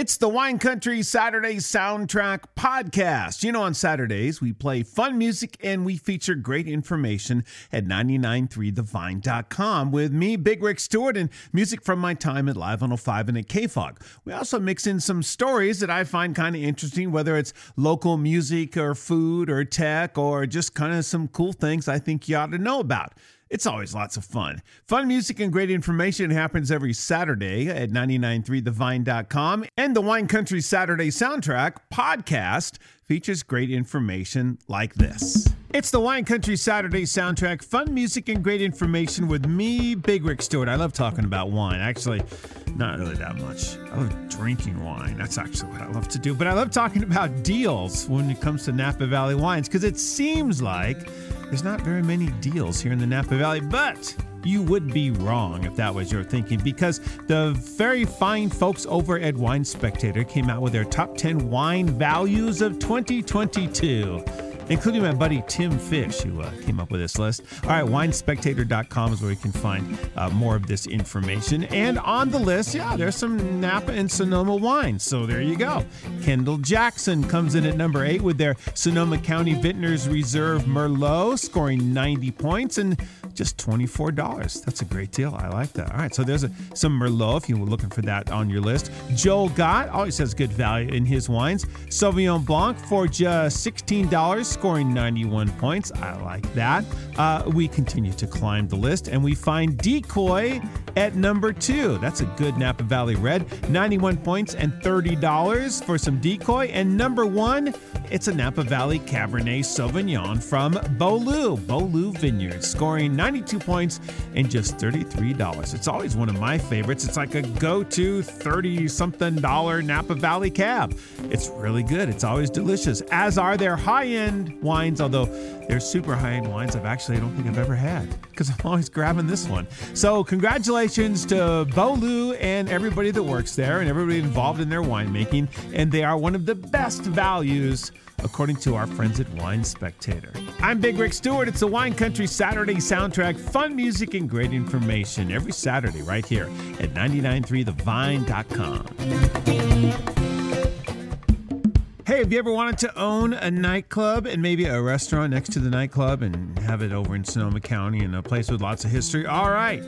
It's the Wine Country Saturday Soundtrack Podcast. You know, on Saturdays, we play fun music and we feature great information at 993thevine.com with me, Big Rick Stewart, and music from my time at Live 105 and at KFOG. We also mix in some stories that I find kind of interesting, whether it's local music or food or tech or just kind of some cool things I think you ought to know about. It's always lots of fun. Fun music and great information happens every Saturday at 993thevine.com. And the Wine Country Saturday Soundtrack podcast features great information like this. It's the Wine Country Saturday Soundtrack, fun music and great information with me, Big Rick Stewart. I love talking about wine. Actually, not really that much. I love drinking wine. That's actually what I love to do. But I love talking about deals when it comes to Napa Valley wines because it seems like there's not very many deals here in the Napa Valley, but you would be wrong if that was your thinking because the very fine folks over at Wine Spectator came out with their top 10 wine values of 2022 including my buddy Tim Fish, who uh, came up with this list. All right, winespectator.com is where you can find uh, more of this information. And on the list, yeah, there's some Napa and Sonoma wines. So there you go. Kendall Jackson comes in at number eight with their Sonoma County Vintners Reserve Merlot, scoring 90 points and just $24. That's a great deal. I like that. All right, so there's a, some Merlot if you were looking for that on your list. Joel Gott always has good value in his wines. Sauvignon Blanc for just $16 scoring 91 points. I like that. Uh, we continue to climb the list and we find Decoy at number two. That's a good Napa Valley Red. 91 points and $30 for some Decoy. And number one, it's a Napa Valley Cabernet Sauvignon from Beaulieu, Beaulieu Vineyards, scoring 92 points and just $33. It's always one of my favorites. It's like a go to 30 something dollar Napa Valley cab. It's really good. It's always delicious, as are their high end wines, although they're super high end wines I've actually, I don't think I've ever had because I'm always grabbing this one. So, congratulations to Beaulieu and everybody that works there and everybody involved in their winemaking. And they are one of the best values according to our friends at Wine Spectator. I'm Big Rick Stewart. It's the Wine Country Saturday soundtrack, fun music and great information every Saturday right here at 993thevine.com. Hey, have you ever wanted to own a nightclub and maybe a restaurant next to the nightclub and have it over in Sonoma County in a place with lots of history? All right.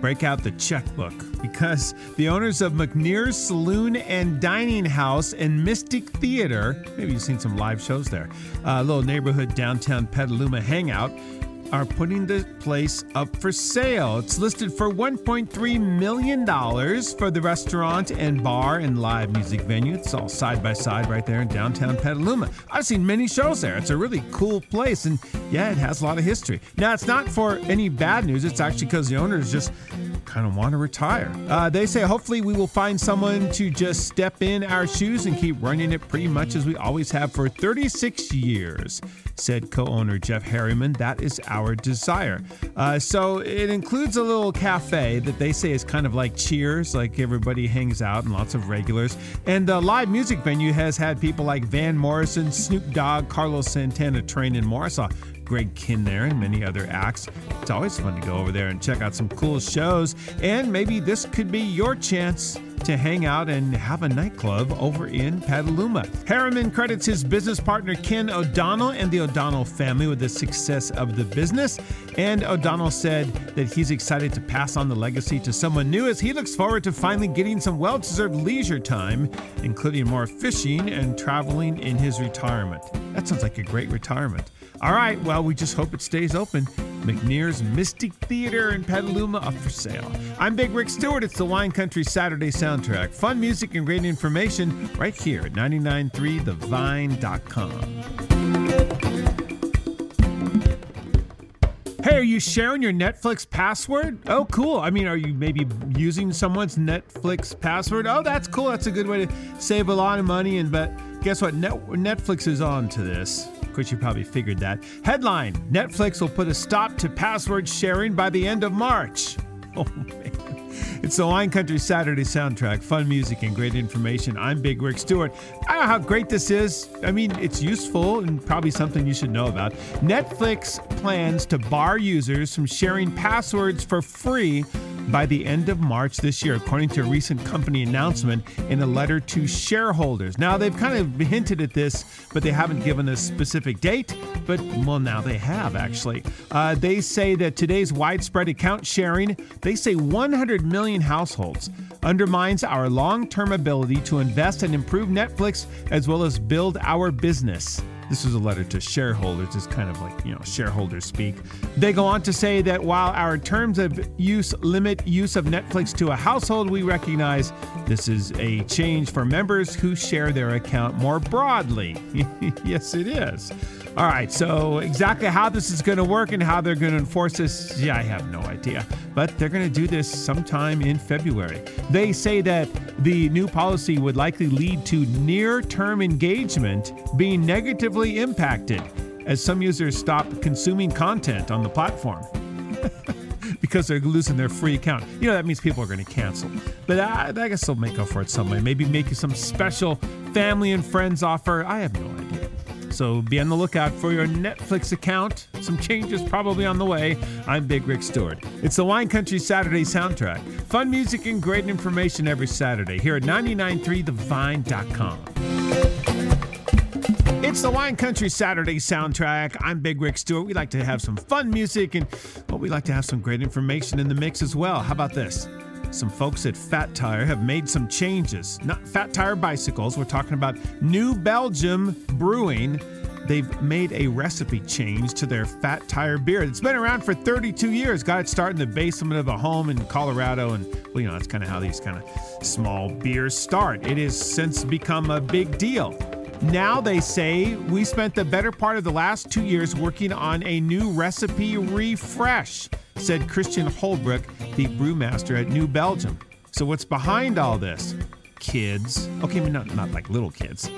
Break out the checkbook because the owners of McNear's Saloon and Dining House and Mystic Theater, maybe you've seen some live shows there, a little neighborhood downtown Petaluma hangout, are putting the place up for sale. It's listed for $1.3 million for the restaurant and bar and live music venue. It's all side by side right there in downtown Petaluma. I've seen many shows there. It's a really cool place, and yeah, it has a lot of history. Now, it's not for any bad news, it's actually because the owners just kind of want to retire. Uh, they say hopefully we will find someone to just step in our shoes and keep running it pretty much as we always have for 36 years, said co owner Jeff Harriman. That is our desire. Uh, so it includes a little cafe that they say is kind of like Cheers, like everybody hangs out and lots of regulars. And the live music venue has had people like Van Morrison, Snoop Dogg, Carlos Santana train in more. Greg there and many other acts. It's always fun to go over there and check out some cool shows. And maybe this could be your chance to hang out and have a nightclub over in Petaluma. Harriman credits his business partner Ken O'Donnell and the O'Donnell family with the success of the business. And O'Donnell said that he's excited to pass on the legacy to someone new as he looks forward to finally getting some well deserved leisure time, including more fishing and traveling in his retirement. That sounds like a great retirement. All right, well, we just hope it stays open. McNear's Mystic Theater in Petaluma up for sale. I'm Big Rick Stewart. It's the Wine Country Saturday soundtrack. Fun music and great information right here at 993thevine.com. Hey, are you sharing your Netflix password? Oh, cool. I mean, are you maybe using someone's Netflix password? Oh, that's cool. That's a good way to save a lot of money. And but guess what? Net- Netflix is on to this. Of course, you probably figured that. Headline Netflix will put a stop to password sharing by the end of March. Oh, man. It's the Wine Country Saturday soundtrack, fun music and great information. I'm Big Rick Stewart. I don't know how great this is. I mean, it's useful and probably something you should know about. Netflix plans to bar users from sharing passwords for free by the end of March this year, according to a recent company announcement in a letter to shareholders. Now, they've kind of hinted at this, but they haven't given a specific date. But, well, now they have actually. Uh, they say that today's widespread account sharing, they say 100 million households, undermines our long term ability to invest and improve Netflix as well as build our business. This is a letter to shareholders. It's kind of like, you know, shareholders speak. They go on to say that while our terms of use limit use of Netflix to a household, we recognize this is a change for members who share their account more broadly. yes, it is. All right, so exactly how this is going to work and how they're going to enforce this, yeah, I have no idea. But they're going to do this sometime in February. They say that the new policy would likely lead to near term engagement being negatively impacted as some users stop consuming content on the platform. because they're losing their free account. You know, that means people are going to cancel. But I, I guess they'll make up for it some way. Maybe make you some special family and friends offer. I have no idea. So be on the lookout for your Netflix account. Some changes probably on the way. I'm Big Rick Stewart. It's the Wine Country Saturday soundtrack. Fun music and great information every Saturday here at 993thevine.com. It's the Wine Country Saturday soundtrack. I'm Big Rick Stewart. We like to have some fun music and well, we like to have some great information in the mix as well. How about this? Some folks at Fat Tire have made some changes. Not Fat Tire bicycles, we're talking about New Belgium Brewing. They've made a recipe change to their Fat Tire beer. It's been around for 32 years. Got it started in the basement of a home in Colorado. And, well, you know, that's kind of how these kind of small beers start. It has since become a big deal. Now they say we spent the better part of the last two years working on a new recipe refresh said Christian Holbrook, the brewmaster at New Belgium. So, what's behind all this? Kids. Okay, not, not like little kids.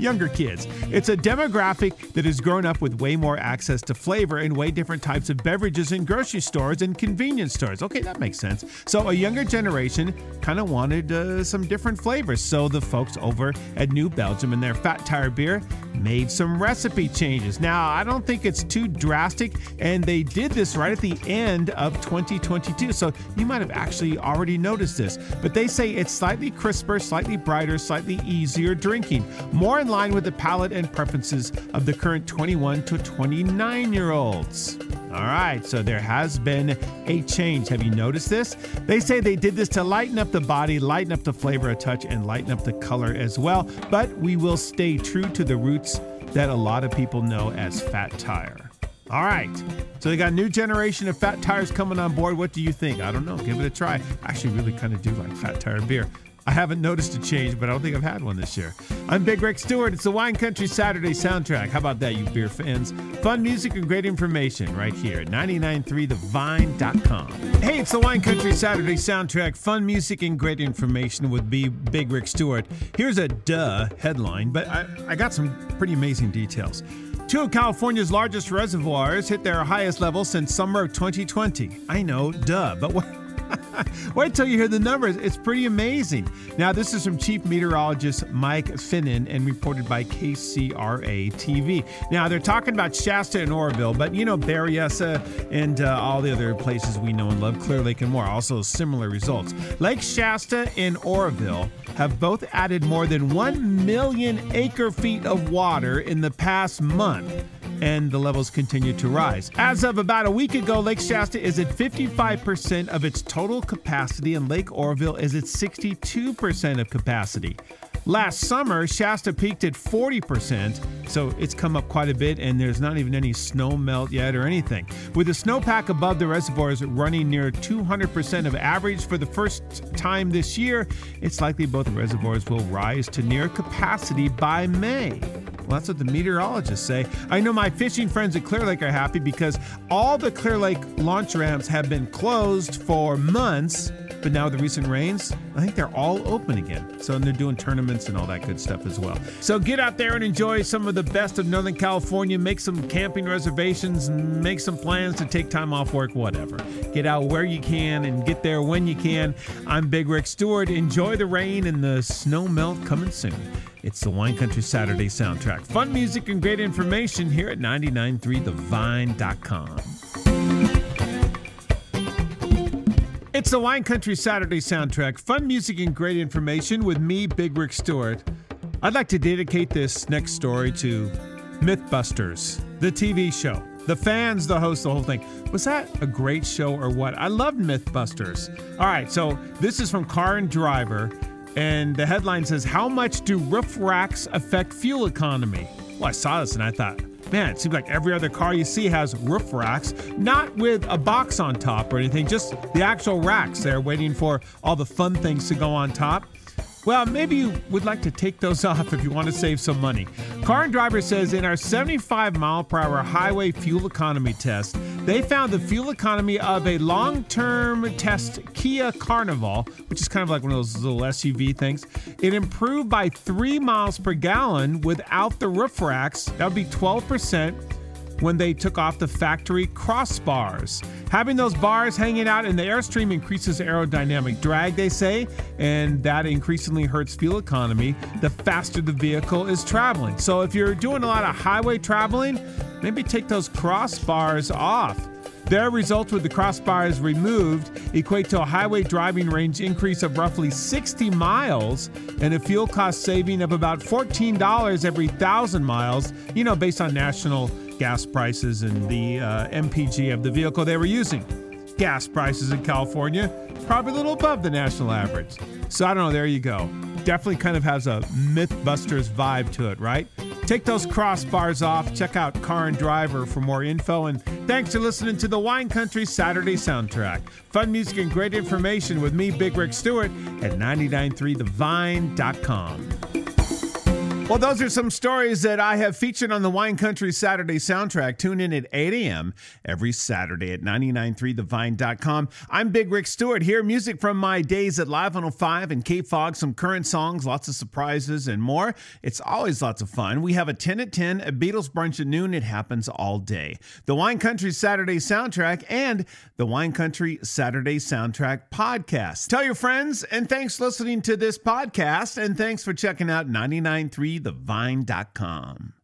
Younger kids. It's a demographic that has grown up with way more access to flavor and way different types of beverages in grocery stores and convenience stores. Okay, that makes sense. So a younger generation kind of wanted uh, some different flavors. So the folks over at New Belgium and their Fat Tire beer made some recipe changes. Now, I don't think it's too drastic, and they did this right at the end of 2022. So you might have actually already noticed this. But they say it's slightly crisper, slightly brighter, slightly easier drinking, more in line with the palate and preferences of the current 21 to 29 year olds. All right, so there has been a change. Have you noticed this? They say they did this to lighten up the body, lighten up the flavor a touch, and lighten up the color as well. But we will stay true to the roots that a lot of people know as Fat Tire. All right, so they got a new generation of Fat Tires coming on board. What do you think? I don't know. Give it a try. I actually really kind of do like Fat Tire beer. I haven't noticed a change, but I don't think I've had one this year. I'm Big Rick Stewart. It's the Wine Country Saturday soundtrack. How about that, you beer fans? Fun music and great information right here at 993thevine.com. Hey, it's the Wine Country Saturday soundtrack. Fun music and great information with me, Big Rick Stewart. Here's a duh headline, but I, I got some pretty amazing details. Two of California's largest reservoirs hit their highest level since summer of 2020. I know, duh, but what? Wait till you hear the numbers. It's pretty amazing. Now, this is from Chief Meteorologist Mike Finan and reported by KCRA TV. Now, they're talking about Shasta and Oroville, but you know, Berryessa and uh, all the other places we know and love, Clear Lake and more, also similar results. Lake Shasta and Oroville have both added more than 1 million acre feet of water in the past month and the levels continue to rise. As of about a week ago, Lake Shasta is at 55% of its total capacity, and Lake Oroville is at 62% of capacity. Last summer, Shasta peaked at 40%, so it's come up quite a bit, and there's not even any snow melt yet or anything. With the snowpack above the reservoirs running near 200% of average for the first time this year, it's likely both reservoirs will rise to near capacity by May. Well, that's what the meteorologists say. I know my fishing friends at Clear Lake are happy because all the Clear Lake launch ramps have been closed for months, but now with the recent rains, I think they're all open again. So they're doing tournaments and all that good stuff as well. So get out there and enjoy some of the best of Northern California. Make some camping reservations, make some plans to take time off work, whatever. Get out where you can and get there when you can. I'm Big Rick Stewart. Enjoy the rain and the snow melt coming soon. It's the Wine Country Saturday soundtrack. Fun music and great information here at 993thevine.com. It's the Wine Country Saturday soundtrack. Fun music and great information with me, Big Rick Stewart. I'd like to dedicate this next story to Mythbusters, the TV show. The fans, the host, the whole thing. Was that a great show or what? I loved Mythbusters. All right, so this is from Car and Driver, and the headline says, How much do roof racks affect fuel economy? Well, I saw this and I thought, man, it seems like every other car you see has roof racks, not with a box on top or anything, just the actual racks there waiting for all the fun things to go on top. Well, maybe you would like to take those off if you want to save some money. Car and Driver says in our 75 mile per hour highway fuel economy test, they found the fuel economy of a long term test Kia Carnival, which is kind of like one of those little SUV things. It improved by three miles per gallon without the roof racks. That would be 12% when they took off the factory crossbars. Having those bars hanging out in the airstream increases aerodynamic drag, they say, and that increasingly hurts fuel economy the faster the vehicle is traveling. So if you're doing a lot of highway traveling, maybe take those crossbars off. Their results with the crossbars removed equate to a highway driving range increase of roughly 60 miles and a fuel cost saving of about $14 every thousand miles, you know, based on national gas prices and the uh, MPG of the vehicle they were using. Gas prices in California, probably a little above the national average. So I don't know, there you go. Definitely kind of has a Mythbusters vibe to it, right? Take those crossbars off. Check out Car and Driver for more info. And thanks for listening to the Wine Country Saturday soundtrack. Fun music and great information with me, Big Rick Stewart, at 993thevine.com. Well, those are some stories that I have featured on the Wine Country Saturday soundtrack. Tune in at 8 a.m. every Saturday at 993thevine.com. I'm Big Rick Stewart here. Music from my days at Live 105 and KFOG, some current songs, lots of surprises, and more. It's always lots of fun. We have a 10 at 10, a Beatles brunch at noon. It happens all day. The Wine Country Saturday soundtrack and the Wine Country Saturday soundtrack podcast. Tell your friends, and thanks for listening to this podcast, and thanks for checking out 993 thevine.com.